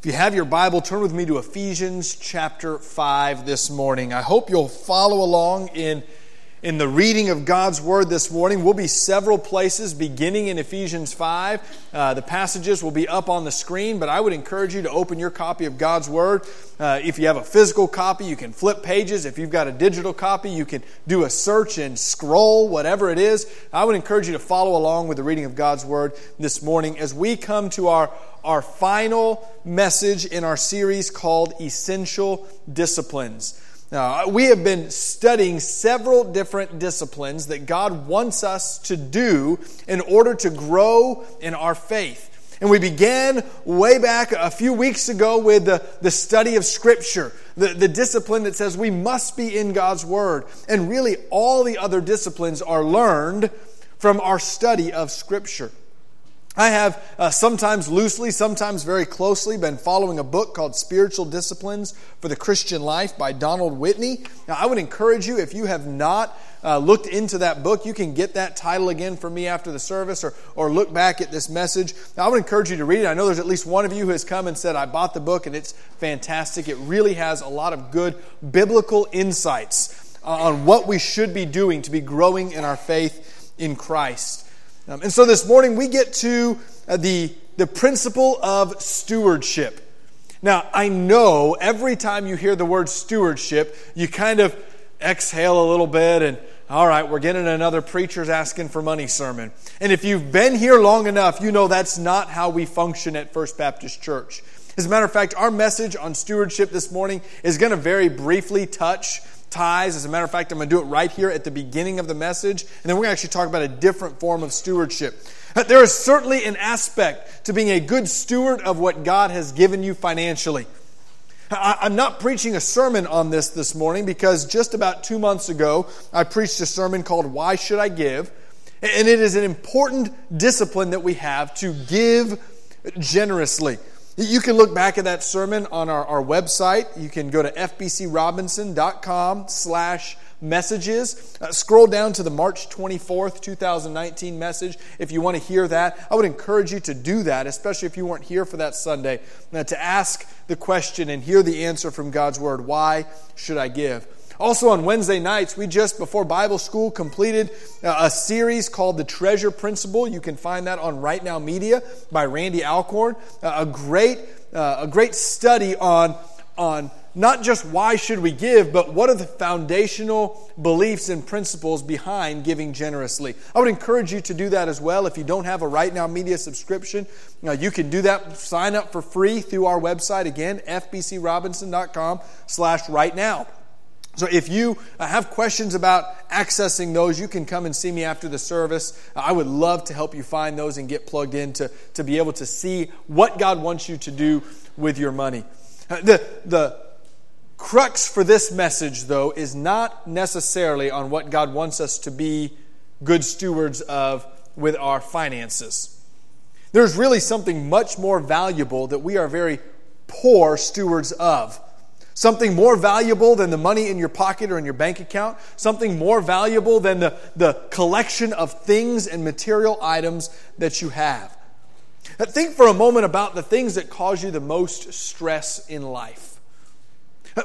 If you have your Bible, turn with me to Ephesians chapter 5 this morning. I hope you'll follow along in, in the reading of God's Word this morning. We'll be several places beginning in Ephesians 5. Uh, the passages will be up on the screen, but I would encourage you to open your copy of God's Word. Uh, if you have a physical copy, you can flip pages. If you've got a digital copy, you can do a search and scroll, whatever it is. I would encourage you to follow along with the reading of God's Word this morning as we come to our our final message in our series called Essential Disciplines. Now, we have been studying several different disciplines that God wants us to do in order to grow in our faith. And we began way back a few weeks ago with the, the study of Scripture, the, the discipline that says we must be in God's Word. And really, all the other disciplines are learned from our study of Scripture. I have uh, sometimes loosely, sometimes very closely been following a book called Spiritual Disciplines for the Christian Life by Donald Whitney. Now, I would encourage you, if you have not uh, looked into that book, you can get that title again from me after the service or, or look back at this message. Now, I would encourage you to read it. I know there's at least one of you who has come and said, I bought the book and it's fantastic. It really has a lot of good biblical insights on what we should be doing to be growing in our faith in Christ. Um, and so this morning we get to uh, the, the principle of stewardship. Now, I know every time you hear the word stewardship, you kind of exhale a little bit and, all right, we're getting another preacher's asking for money sermon. And if you've been here long enough, you know that's not how we function at First Baptist Church. As a matter of fact, our message on stewardship this morning is going to very briefly touch tithes. As a matter of fact, I'm going to do it right here at the beginning of the message, and then we're going to actually talk about a different form of stewardship. Uh, there is certainly an aspect to being a good steward of what God has given you financially. I'm not preaching a sermon on this this morning because just about two months ago, I preached a sermon called Why Should I Give? And it is an important discipline that we have to give generously. You can look back at that sermon on our, our website. You can go to fbcrobinson.com slash messages. Uh, scroll down to the March 24th, 2019 message if you want to hear that. I would encourage you to do that, especially if you weren't here for that Sunday, uh, to ask the question and hear the answer from God's Word. Why should I give? Also, on Wednesday nights, we just, before Bible school, completed uh, a series called The Treasure Principle. You can find that on Right Now Media by Randy Alcorn. Uh, a great, uh, a great study on, on not just why should we give, but what are the foundational beliefs and principles behind giving generously. I would encourage you to do that as well. If you don't have a Right Now Media subscription, you can do that. Sign up for free through our website again, fbcrobinson.com slash right now. So if you uh, have questions about accessing those, you can come and see me after the service. Uh, I would love to help you find those and get plugged in to, to be able to see what God wants you to do with your money. Uh, the, the crux for this message, though, is not necessarily on what God wants us to be good stewards of with our finances. There's really something much more valuable that we are very poor stewards of. Something more valuable than the money in your pocket or in your bank account. Something more valuable than the, the collection of things and material items that you have. Think for a moment about the things that cause you the most stress in life.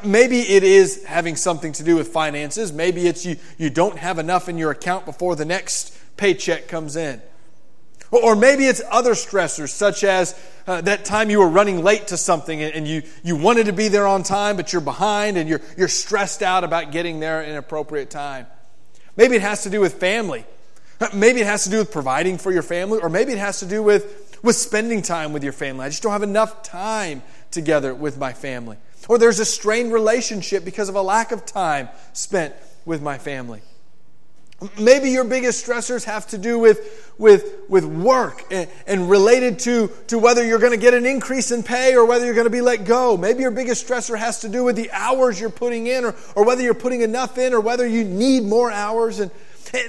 Maybe it is having something to do with finances. Maybe it's you, you don't have enough in your account before the next paycheck comes in. Or maybe it's other stressors, such as uh, that time you were running late to something and you, you wanted to be there on time, but you're behind and you're, you're stressed out about getting there in appropriate time. Maybe it has to do with family. Uh, maybe it has to do with providing for your family, or maybe it has to do with, with spending time with your family. I just don't have enough time together with my family. Or there's a strained relationship because of a lack of time spent with my family. Maybe your biggest stressors have to do with, with, with work and, and related to, to whether you're going to get an increase in pay or whether you're going to be let go. Maybe your biggest stressor has to do with the hours you're putting in or, or whether you're putting enough in or whether you need more hours. And,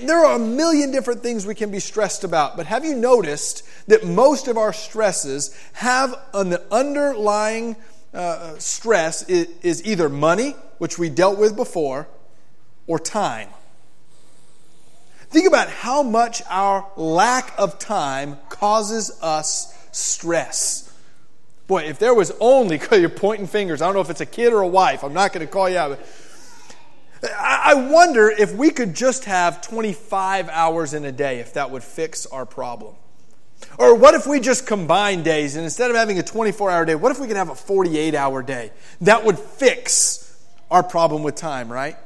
there are a million different things we can be stressed about. But have you noticed that most of our stresses have an underlying uh, stress is either money, which we dealt with before, or time. Think about how much our lack of time causes us stress. Boy, if there was only, you're pointing fingers. I don't know if it's a kid or a wife. I'm not going to call you out. I wonder if we could just have 25 hours in a day, if that would fix our problem. Or what if we just combine days and instead of having a 24 hour day, what if we could have a 48 hour day? That would fix our problem with time, right?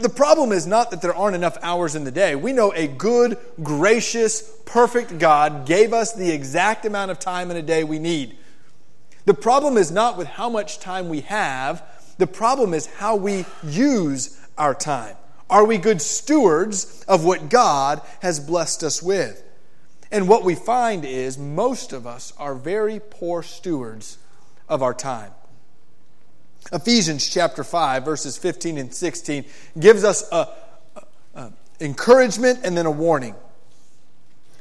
The problem is not that there aren't enough hours in the day. We know a good, gracious, perfect God gave us the exact amount of time in a day we need. The problem is not with how much time we have, the problem is how we use our time. Are we good stewards of what God has blessed us with? And what we find is most of us are very poor stewards of our time. Ephesians chapter 5, verses 15 and 16, gives us a, encouragement and then a warning.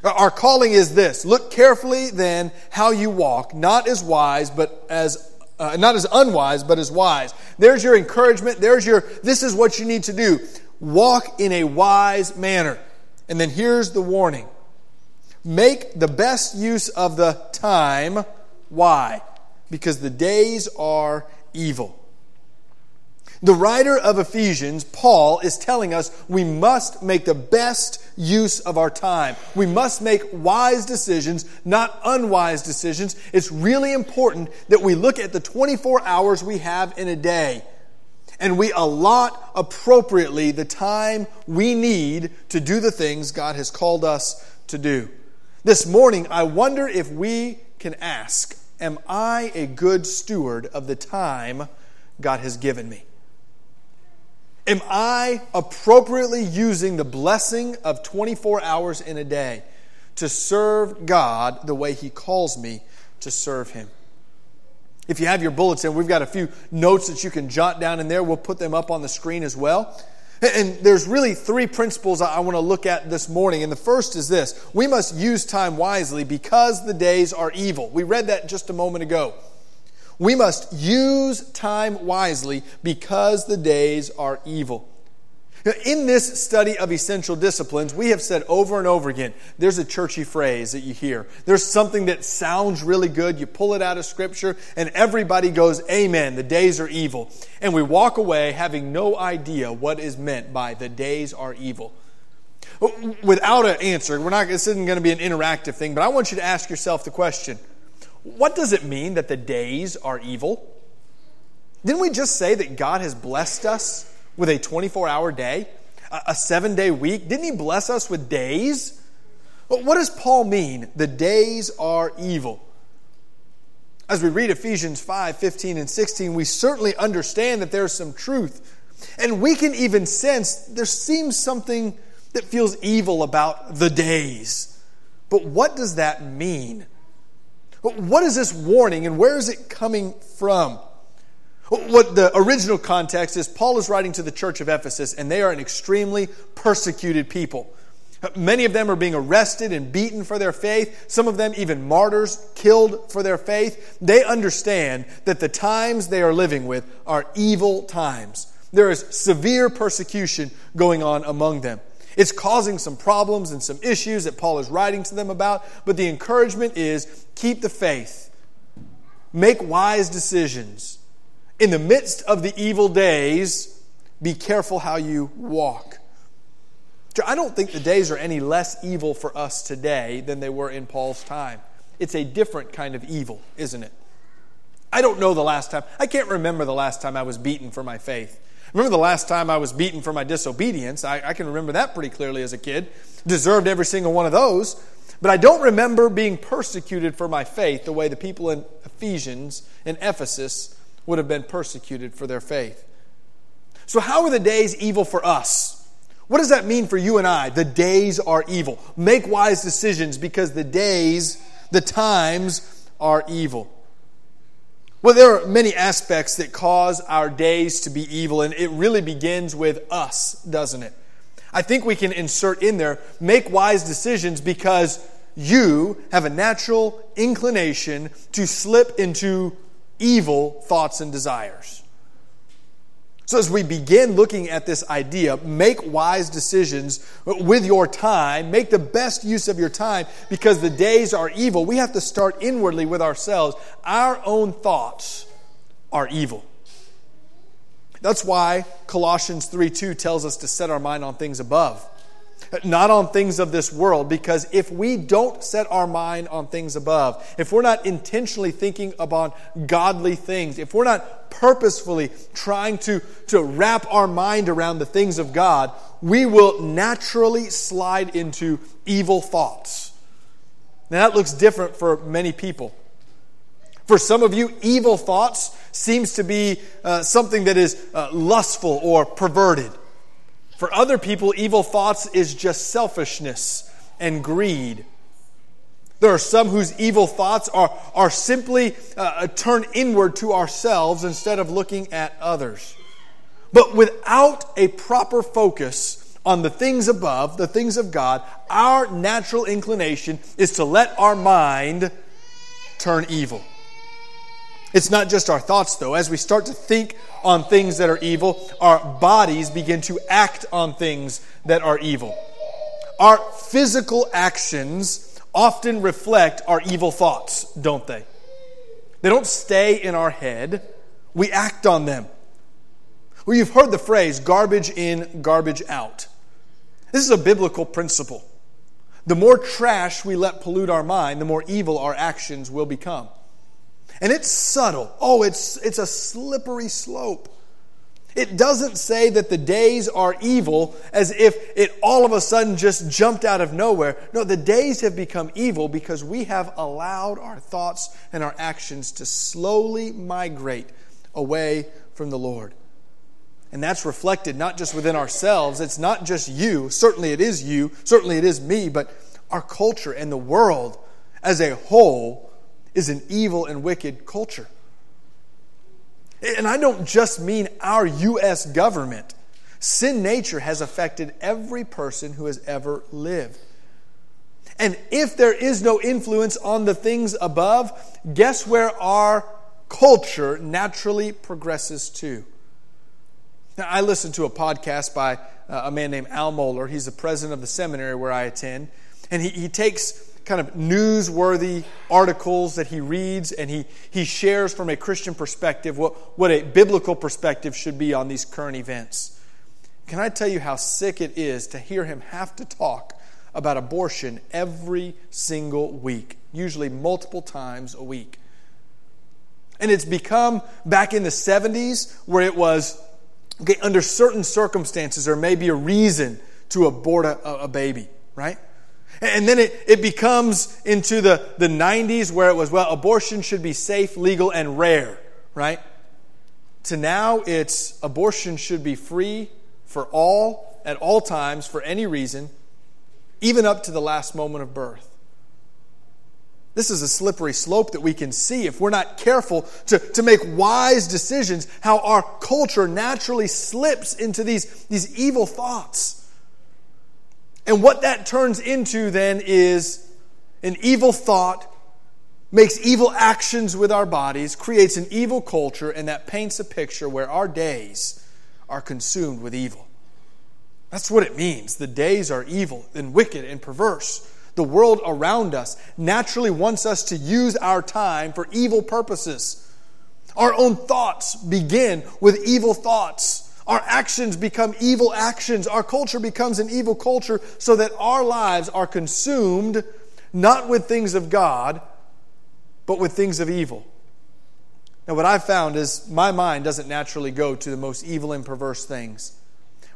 Our calling is this look carefully then how you walk, not as wise, but as uh, not as unwise, but as wise. There's your encouragement. There's your, this is what you need to do. Walk in a wise manner. And then here's the warning make the best use of the time. Why? Because the days are evil. The writer of Ephesians, Paul, is telling us we must make the best use of our time. We must make wise decisions, not unwise decisions. It's really important that we look at the 24 hours we have in a day and we allot appropriately the time we need to do the things God has called us to do. This morning, I wonder if we can ask, Am I a good steward of the time God has given me? Am I appropriately using the blessing of 24 hours in a day to serve God the way He calls me to serve Him? If you have your bullets in, we've got a few notes that you can jot down in there. We'll put them up on the screen as well. And there's really three principles I want to look at this morning. And the first is this we must use time wisely because the days are evil. We read that just a moment ago. We must use time wisely because the days are evil. In this study of essential disciplines, we have said over and over again there's a churchy phrase that you hear. There's something that sounds really good. You pull it out of Scripture, and everybody goes, Amen, the days are evil. And we walk away having no idea what is meant by the days are evil. Without an answer, we're not, this isn't going to be an interactive thing, but I want you to ask yourself the question what does it mean that the days are evil? Didn't we just say that God has blessed us with a 24 hour day, a seven day week? Didn't He bless us with days? What does Paul mean? The days are evil. As we read Ephesians 5 15 and 16, we certainly understand that there's some truth. And we can even sense there seems something that feels evil about the days. But what does that mean? What is this warning and where is it coming from? What the original context is Paul is writing to the church of Ephesus, and they are an extremely persecuted people. Many of them are being arrested and beaten for their faith, some of them even martyrs, killed for their faith. They understand that the times they are living with are evil times. There is severe persecution going on among them. It's causing some problems and some issues that Paul is writing to them about, but the encouragement is keep the faith, make wise decisions. In the midst of the evil days, be careful how you walk. I don't think the days are any less evil for us today than they were in Paul's time. It's a different kind of evil, isn't it? I don't know the last time. I can't remember the last time I was beaten for my faith. Remember the last time I was beaten for my disobedience? I, I, can remember that pretty clearly as a kid. Deserved every single one of those. But I don't remember being persecuted for my faith the way the people in Ephesians and Ephesus would have been persecuted for their faith. So, how are the days evil for us? What does that mean for you and I? The days are evil. Make wise decisions because the days, the times are evil. Well, there are many aspects that cause our days to be evil, and it really begins with us, doesn't it? I think we can insert in there make wise decisions because you have a natural inclination to slip into evil thoughts and desires. So, as we begin looking at this idea, make wise decisions with your time, make the best use of your time because the days are evil. We have to start inwardly with ourselves. Our own thoughts are evil. That's why Colossians 3 2 tells us to set our mind on things above not on things of this world, because if we don't set our mind on things above, if we're not intentionally thinking about godly things, if we're not purposefully trying to, to wrap our mind around the things of God, we will naturally slide into evil thoughts. Now, that looks different for many people. For some of you, evil thoughts seems to be uh, something that is uh, lustful or perverted. For other people, evil thoughts is just selfishness and greed. There are some whose evil thoughts are, are simply uh, turned inward to ourselves instead of looking at others. But without a proper focus on the things above, the things of God, our natural inclination is to let our mind turn evil. It's not just our thoughts, though. As we start to think on things that are evil, our bodies begin to act on things that are evil. Our physical actions often reflect our evil thoughts, don't they? They don't stay in our head, we act on them. Well, you've heard the phrase garbage in, garbage out. This is a biblical principle. The more trash we let pollute our mind, the more evil our actions will become. And it's subtle. Oh, it's, it's a slippery slope. It doesn't say that the days are evil as if it all of a sudden just jumped out of nowhere. No, the days have become evil because we have allowed our thoughts and our actions to slowly migrate away from the Lord. And that's reflected not just within ourselves, it's not just you. Certainly it is you, certainly it is me, but our culture and the world as a whole is an evil and wicked culture. And I don't just mean our U.S. government. Sin nature has affected every person who has ever lived. And if there is no influence on the things above, guess where our culture naturally progresses to? Now, I listened to a podcast by uh, a man named Al Mohler. He's the president of the seminary where I attend. And he, he takes kind of newsworthy articles that he reads and he, he shares from a Christian perspective what, what a biblical perspective should be on these current events. Can I tell you how sick it is to hear him have to talk about abortion every single week, usually multiple times a week? And it's become back in the 70s where it was okay, under certain circumstances, there may be a reason to abort a, a baby, right? And then it, it becomes into the, the 90s where it was, well, abortion should be safe, legal, and rare, right? To now it's abortion should be free for all, at all times, for any reason, even up to the last moment of birth. This is a slippery slope that we can see if we're not careful to, to make wise decisions, how our culture naturally slips into these, these evil thoughts. And what that turns into then is an evil thought, makes evil actions with our bodies, creates an evil culture, and that paints a picture where our days are consumed with evil. That's what it means. The days are evil and wicked and perverse. The world around us naturally wants us to use our time for evil purposes. Our own thoughts begin with evil thoughts. Our actions become evil actions. Our culture becomes an evil culture so that our lives are consumed not with things of God, but with things of evil. Now, what I've found is my mind doesn't naturally go to the most evil and perverse things.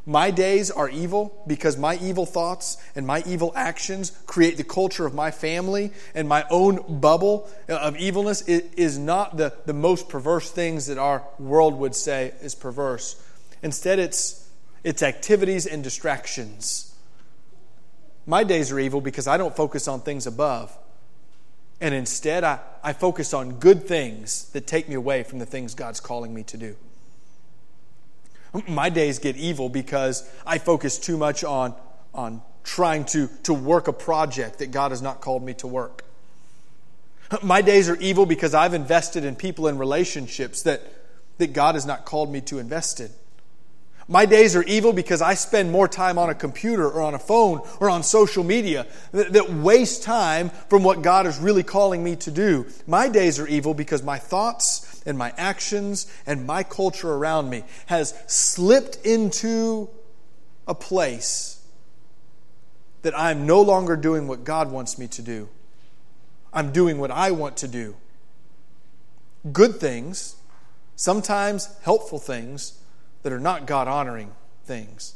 My days are evil because my evil thoughts and my evil actions create the culture of my family and my own bubble of evilness it is not the, the most perverse things that our world would say is perverse. Instead, it's, it's activities and distractions. My days are evil because I don't focus on things above. And instead, I, I focus on good things that take me away from the things God's calling me to do. My days get evil because I focus too much on, on trying to, to work a project that God has not called me to work. My days are evil because I've invested in people and relationships that, that God has not called me to invest in. My days are evil because I spend more time on a computer or on a phone or on social media that, that, waste time from what God is really calling me to do. My days are evil because my thoughts and my actions and my culture around me has slipped into a place that I'm no longer doing what God wants me to do. I'm doing what I want to do. Good things, sometimes helpful things that are not God honoring things.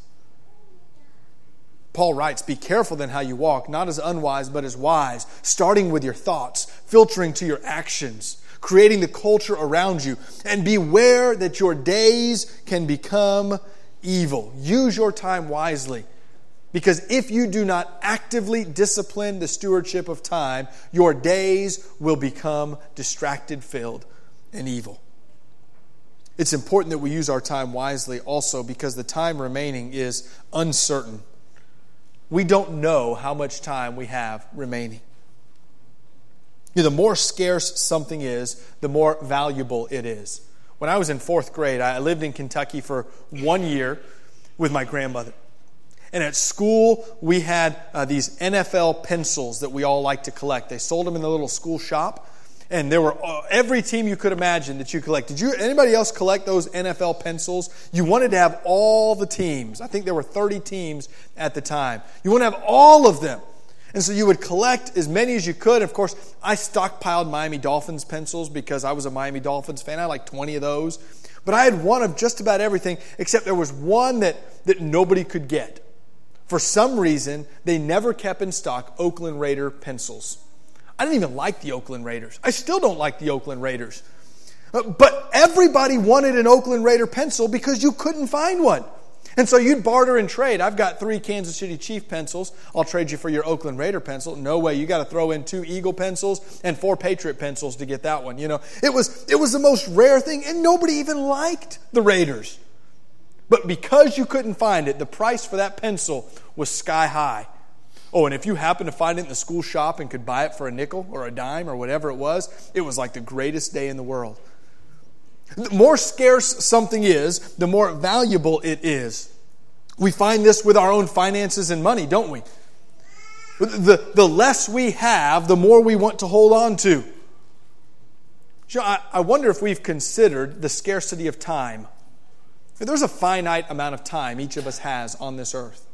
Paul writes, Be careful then how you walk, not as unwise, but as wise, starting with your thoughts, filtering to your actions, creating the culture around you, and beware that your days can become evil. Use your time wisely. Because if you do not actively discipline the stewardship of time, your days will become distracted, filled, and evil. It's important that we use our time wisely also because the time remaining is uncertain. We don't know how much time we have remaining. You know, the more scarce something is, the more valuable it is. When I was in fourth grade, I lived in Kentucky for one year with my grandmother. And at school, we had uh, these NFL pencils that we all like to collect. They sold them in the little school shop and there were uh, every team you could imagine that you collect. Did you anybody else collect those NFL pencils? You wanted to have all the teams. I think there were 30 teams at the time. You want to have all of them. And so you would collect as many as you could. Of course, I stockpiled Miami Dolphins pencils because I was a Miami Dolphins fan. I had like 20 of those. But I had one of just about everything, except there was one that, that nobody could get. For some reason, they never kept in stock Oakland Raider pencils. I didn't even like the Oakland Raiders. I still don't like the Oakland Raiders. Uh, but everybody wanted an Oakland Raider pencil because you couldn't find one. And so you'd barter and trade. I've got three Kansas City Chief pencils. I'll trade you for your Oakland Raider pencil. No way. You got to throw in two Eagle pencils and four Patriot pencils to get that one. You know, it was, it was the most rare thing, and nobody even liked the Raiders. But because you couldn't find it, the price for that pencil was sky high. Oh, and if you happen to find it in the school shop and could buy it for a nickel or a dime or whatever it was, it was like the greatest day in the world. The more scarce something is, the more valuable it is. We find this with our own finances and money, don't we? The, the less we have, the more we want to hold on to. I, I wonder if we've considered the scarcity of time. There's a finite amount of time each of us has on this earth.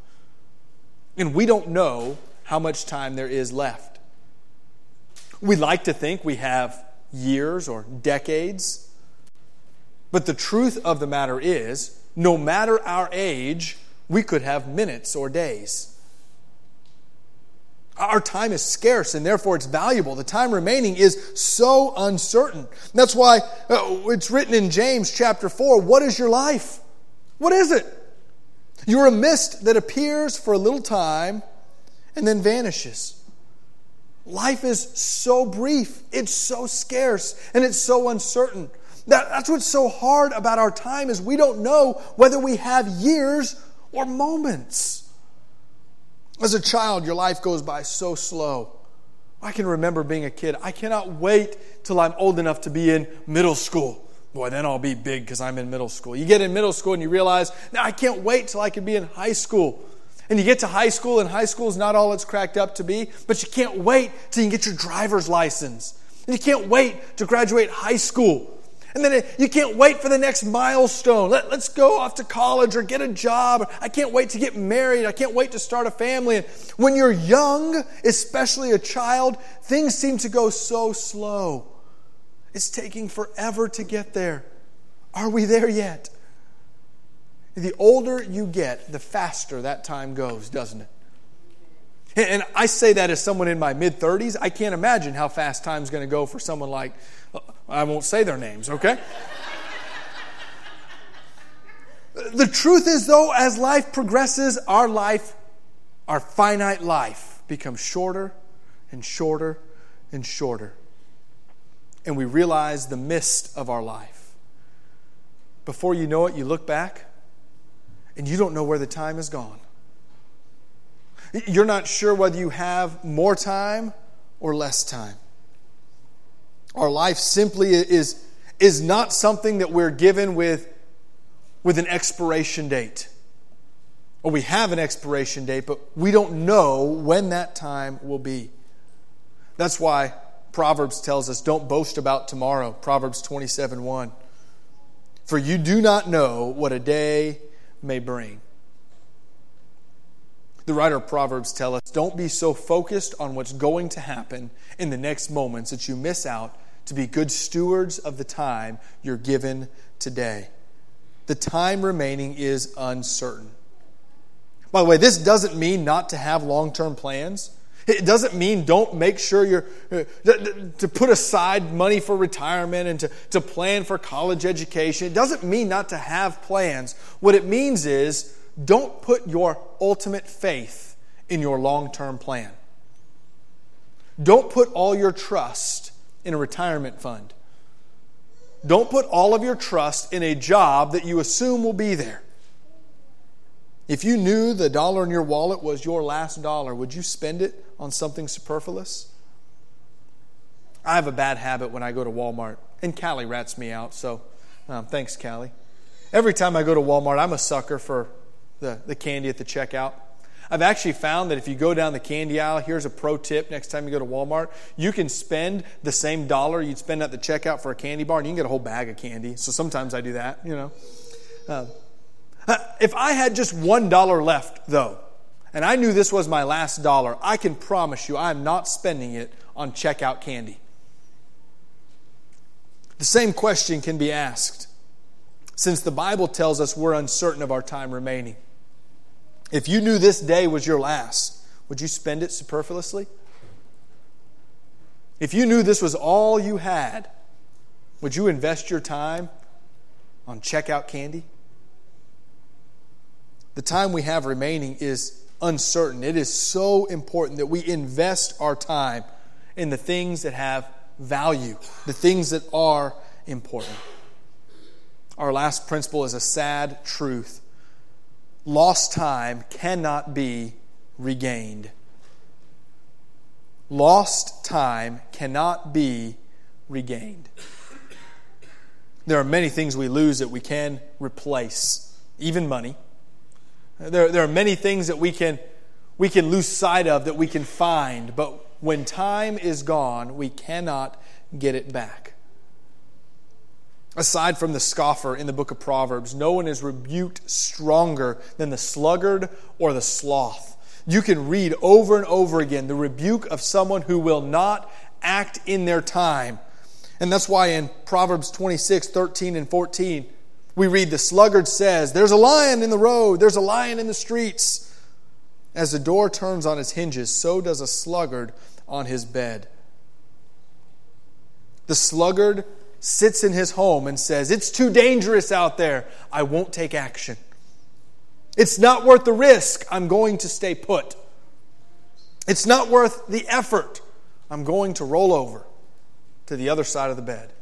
And we don't know how much time there is left. We like to think we have years or decades. But the truth of the matter is, no matter our age, we could have minutes or days. Our time is scarce and therefore it's valuable. The time remaining is so uncertain. That's why uh, it's written in James chapter 4 What is your life? What is it? You're a mist that appears for a little time and then vanishes. Life is so brief, it's so scarce, and it's so uncertain. That, that's what's so hard about our time is we don't know whether we have years or moments. As a child, your life goes by so slow. I can remember being a kid. I cannot wait till I'm old enough to be in middle school. Boy, then I'll be big because I'm in middle school. You get in middle school and you realize, now I can't wait till I can be in high school. And you get to high school, and high school is not all it's cracked up to be, but you can't wait till you get your driver's license. And you can't wait to graduate high school. And then you can't wait for the next milestone. Let, us go off to college or get a job. I can't wait to get married. I can't wait to start a family. And when you're young, especially a child, things seem to go so slow. It's taking forever to get there. Are we there yet? The older you get, the faster that time goes, doesn't it? And I say that as someone in my mid 30s. I can't imagine how fast time's going to go for someone like, uh, I won't say their names, okay? the truth is, though, as life progresses, our life, our finite life, becomes shorter and shorter and shorter and we realize the mist of our life. Before you know it, you look back and you don't know where the time has gone. You're not sure whether you have more time or less time. Our life simply is, is not something that we're given with with an expiration date. Or we have an expiration date, but we don't know when that time will be. That's why Proverbs tells us don't boast about tomorrow. Proverbs 27 1. For you do not know what a day may bring. The writer of Proverbs tells us don't be so focused on what's going to happen in the next moments that you miss out to be good stewards of the time you're given today. The time remaining is uncertain. By the way, this doesn't mean not to have long term plans. It doesn't mean don't make sure you're uh, to put aside money for retirement and to, to plan for college education. It doesn't mean not to have plans. What it means is don't put your ultimate faith in your long term plan. Don't put all your trust in a retirement fund. Don't put all of your trust in a job that you assume will be there. If you knew the dollar in your wallet was your last dollar, would you spend it on something superfluous? I have a bad habit when I go to Walmart, and Callie rats me out, so um, thanks, Callie. Every time I go to Walmart, I'm a sucker for the, the candy at the checkout. I've actually found that if you go down the candy aisle, here's a pro tip next time you go to Walmart. You can spend the same dollar you'd spend at the checkout for a candy bar, and you can get a whole bag of candy. So sometimes I do that, you know. Uh, if I had just one dollar left, though, and I knew this was my last dollar, I can promise you I'm not spending it on checkout candy. The same question can be asked since the Bible tells us we're uncertain of our time remaining. If you knew this day was your last, would you spend it superfluously? If you knew this was all you had, would you invest your time on checkout candy? The time we have remaining is uncertain. It is so important that we invest our time in the things that have value, the things that are important. Our last principle is a sad truth lost time cannot be regained. Lost time cannot be regained. There are many things we lose that we can replace, even money. There, there are many things that we can, we can lose sight of that we can find, but when time is gone, we cannot get it back. Aside from the scoffer in the book of Proverbs, no one is rebuked stronger than the sluggard or the sloth. You can read over and over again the rebuke of someone who will not act in their time. And that's why in Proverbs 26, 13, and 14, we read the sluggard says, There's a lion in the road, there's a lion in the streets. As the door turns on its hinges, so does a sluggard on his bed. The sluggard sits in his home and says, It's too dangerous out there. I won't take action. It's not worth the risk. I'm going to stay put. It's not worth the effort. I'm going to roll over to the other side of the bed.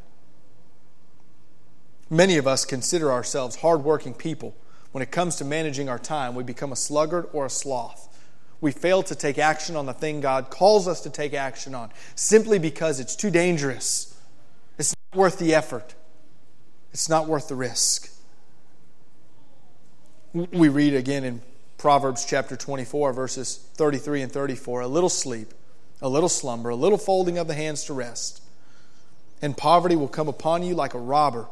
Many of us consider ourselves hardworking people. When it comes to managing our time, we become a sluggard or a sloth. We fail to take action on the thing God calls us to take action on simply because it's too dangerous It's not worth the effort, it's not worth the risk. We read again in Proverbs chapter 24, verses 33 and 34 a little sleep, a little slumber, a little folding of the hands to rest, and poverty will come upon you like a robber,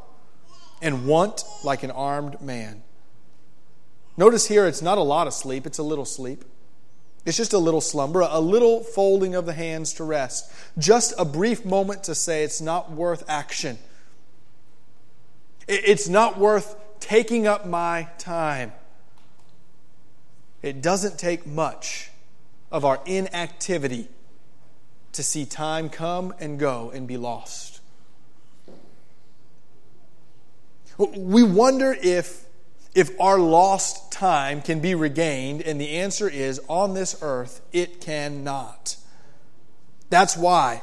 and want like an armed man. Notice here it's not a lot of sleep, it's a little sleep. It's just a little slumber, a little folding of the hands to rest. Just a brief moment to say it's not worth action. It's not worth taking up my time. It doesn't take much of our inactivity to see time come and go and be lost. We wonder if if our lost time can be regained? And the answer is on this earth, it cannot. That's why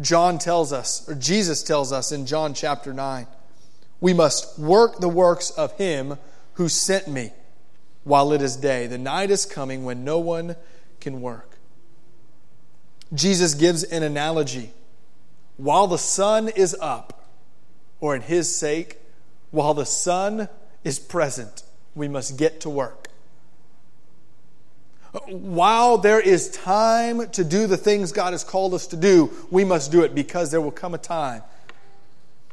John tells us, or Jesus tells us in John chapter 9, we must work the works of him who sent me while it is day. The night is coming when no one can work. Jesus gives an analogy. While the sun is up, or in his sake, while the sun is present, we must get to work. While there is time to do the things God has called us to do, we must do it because there will come a time.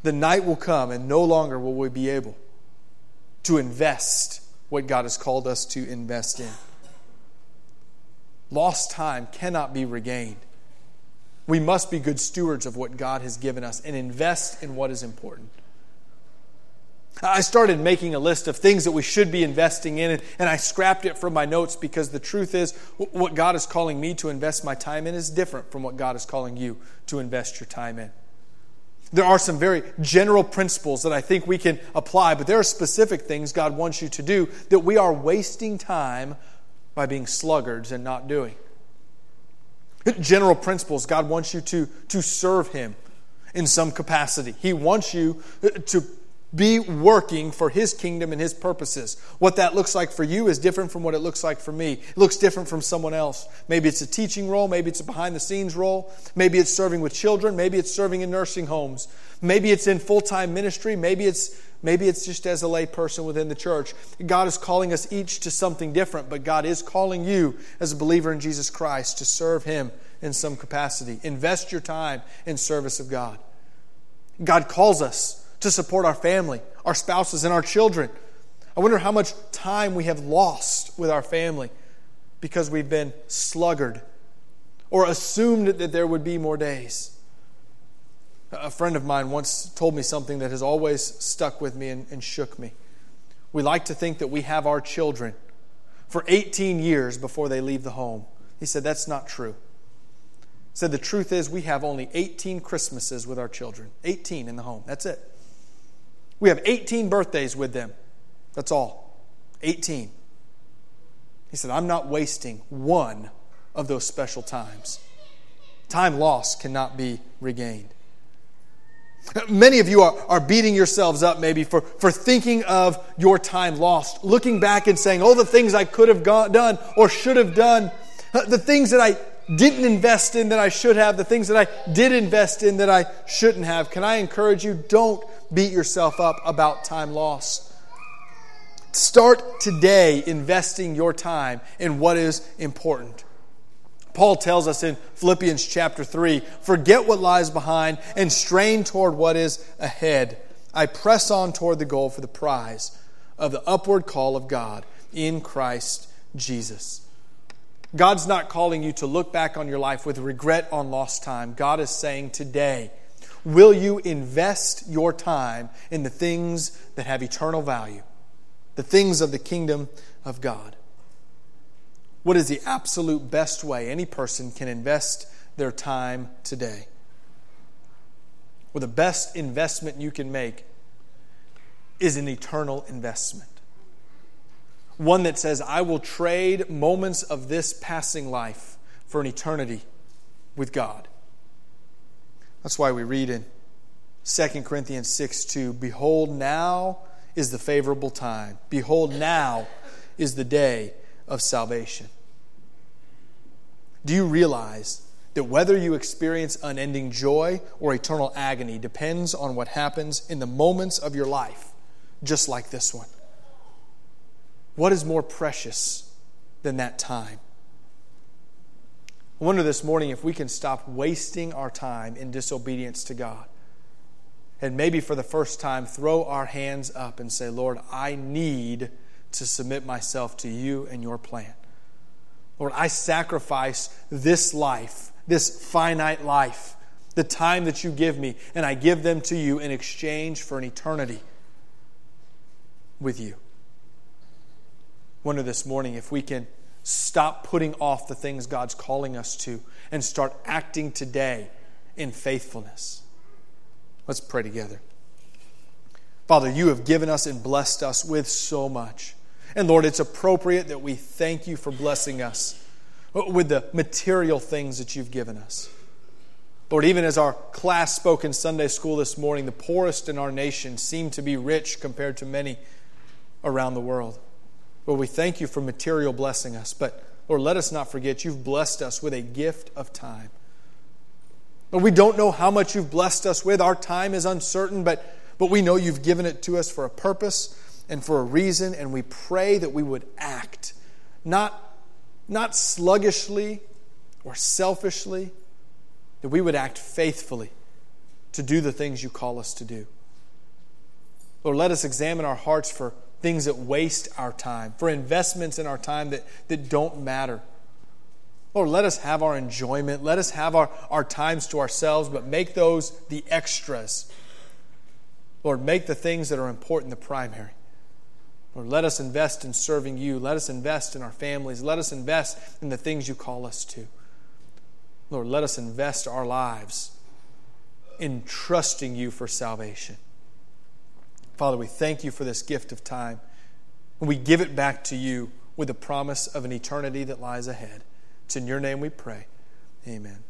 The night will come, and no longer will we be able to invest what God has called us to invest in. Lost time cannot be regained. We must be good stewards of what God has given us and invest in what is important. I started making a list of things that we should be investing in, and I scrapped it from my notes because the truth is, what God is calling me to invest my time in is different from what God is calling you to invest your time in. There are some very general principles that I think we can apply, but there are specific things God wants you to do that we are wasting time by being sluggards and not doing. General principles God wants you to, to serve Him in some capacity. He wants you to be working for His kingdom and His purposes. What that looks like for you is different from what it looks like for me. It looks different from someone else. Maybe it's a teaching role, maybe it's a behind the scenes role, maybe it's serving with children, maybe it's serving in nursing homes, maybe it's in full time ministry, maybe it's Maybe it's just as a lay person within the church. God is calling us each to something different, but God is calling you as a believer in Jesus Christ to serve Him in some capacity. Invest your time in service of God. God calls us to support our family, our spouses, and our children. I wonder how much time we have lost with our family because we've been sluggard or assumed that there would be more days. A friend of mine once told me something that has always stuck with me and, and shook me. We like to think that we have our children for 18 years before they leave the home. He said, That's not true. He said, The truth is, we have only 18 Christmases with our children. 18 in the home. That's it. We have 18 birthdays with them. That's all. 18. He said, I'm not wasting one of those special times. Time lost cannot be regained. Many of you are, are beating yourselves up maybe for, for thinking of your time lost, looking back and saying, oh, the things I could have got, done or should have done, uh, the things that I didn't invest in that I should have, the things that I did invest in that I shouldn't have. Can I encourage you? Don't beat yourself up about time lost. Start today investing your time in what is important. Paul tells us in Philippians chapter 3 forget what lies behind and strain toward what is ahead. I press on toward the goal for the prize of the upward call of God in Christ Jesus. God's not calling you to look back on your life with regret on lost time. God is saying today, will you invest your time in the things that have eternal value, the things of the kingdom of God? What is the absolute best way any person can invest their time today? Well, the best investment you can make is an eternal investment. One that says, I will trade moments of this passing life for an eternity with God. That's why we read in 2 Corinthians 6 2 Behold, now is the favorable time. Behold, now is the day of salvation. Do you realize that whether you experience unending joy or eternal agony depends on what happens in the moments of your life, just like this one? What is more precious than that time? I wonder this morning if we can stop wasting our time in disobedience to God. And maybe for the first time, throw our hands up and say, Lord, I need to submit myself to you and your plan. Lord, I sacrifice this life, this finite life, the time that you give me, and I give them to you in exchange for an eternity with you. Wonder this morning if we can stop putting off the things God's calling us to and start acting today in faithfulness. Let's pray together. Father, you have given us and blessed us with so much. And Lord, it's appropriate that we thank you for blessing us with the material things that you've given us. Lord, even as our class spoke in Sunday school this morning, the poorest in our nation seem to be rich compared to many around the world. Lord, we thank you for material blessing us, but Lord, let us not forget you've blessed us with a gift of time. Lord, we don't know how much you've blessed us with. Our time is uncertain, but, but we know you've given it to us for a purpose and for a reason, and we pray that we would act, not, not sluggishly or selfishly, that we would act faithfully to do the things you call us to do. Lord, let us examine our hearts for things that waste our time, for investments in our time that, that don't matter. Lord, let us have our enjoyment. Let us have our, our times to ourselves, but make those the extras. Lord, make the things that are important the primary. Lord, let us invest in serving you. Let us invest in our families. Let us invest in the things you call us to. Lord, let us invest our lives in trusting you for salvation. Father, we thank you for this gift of time. And we give it back to you with the promise of an eternity that lies ahead. It's in your name we pray. Amen.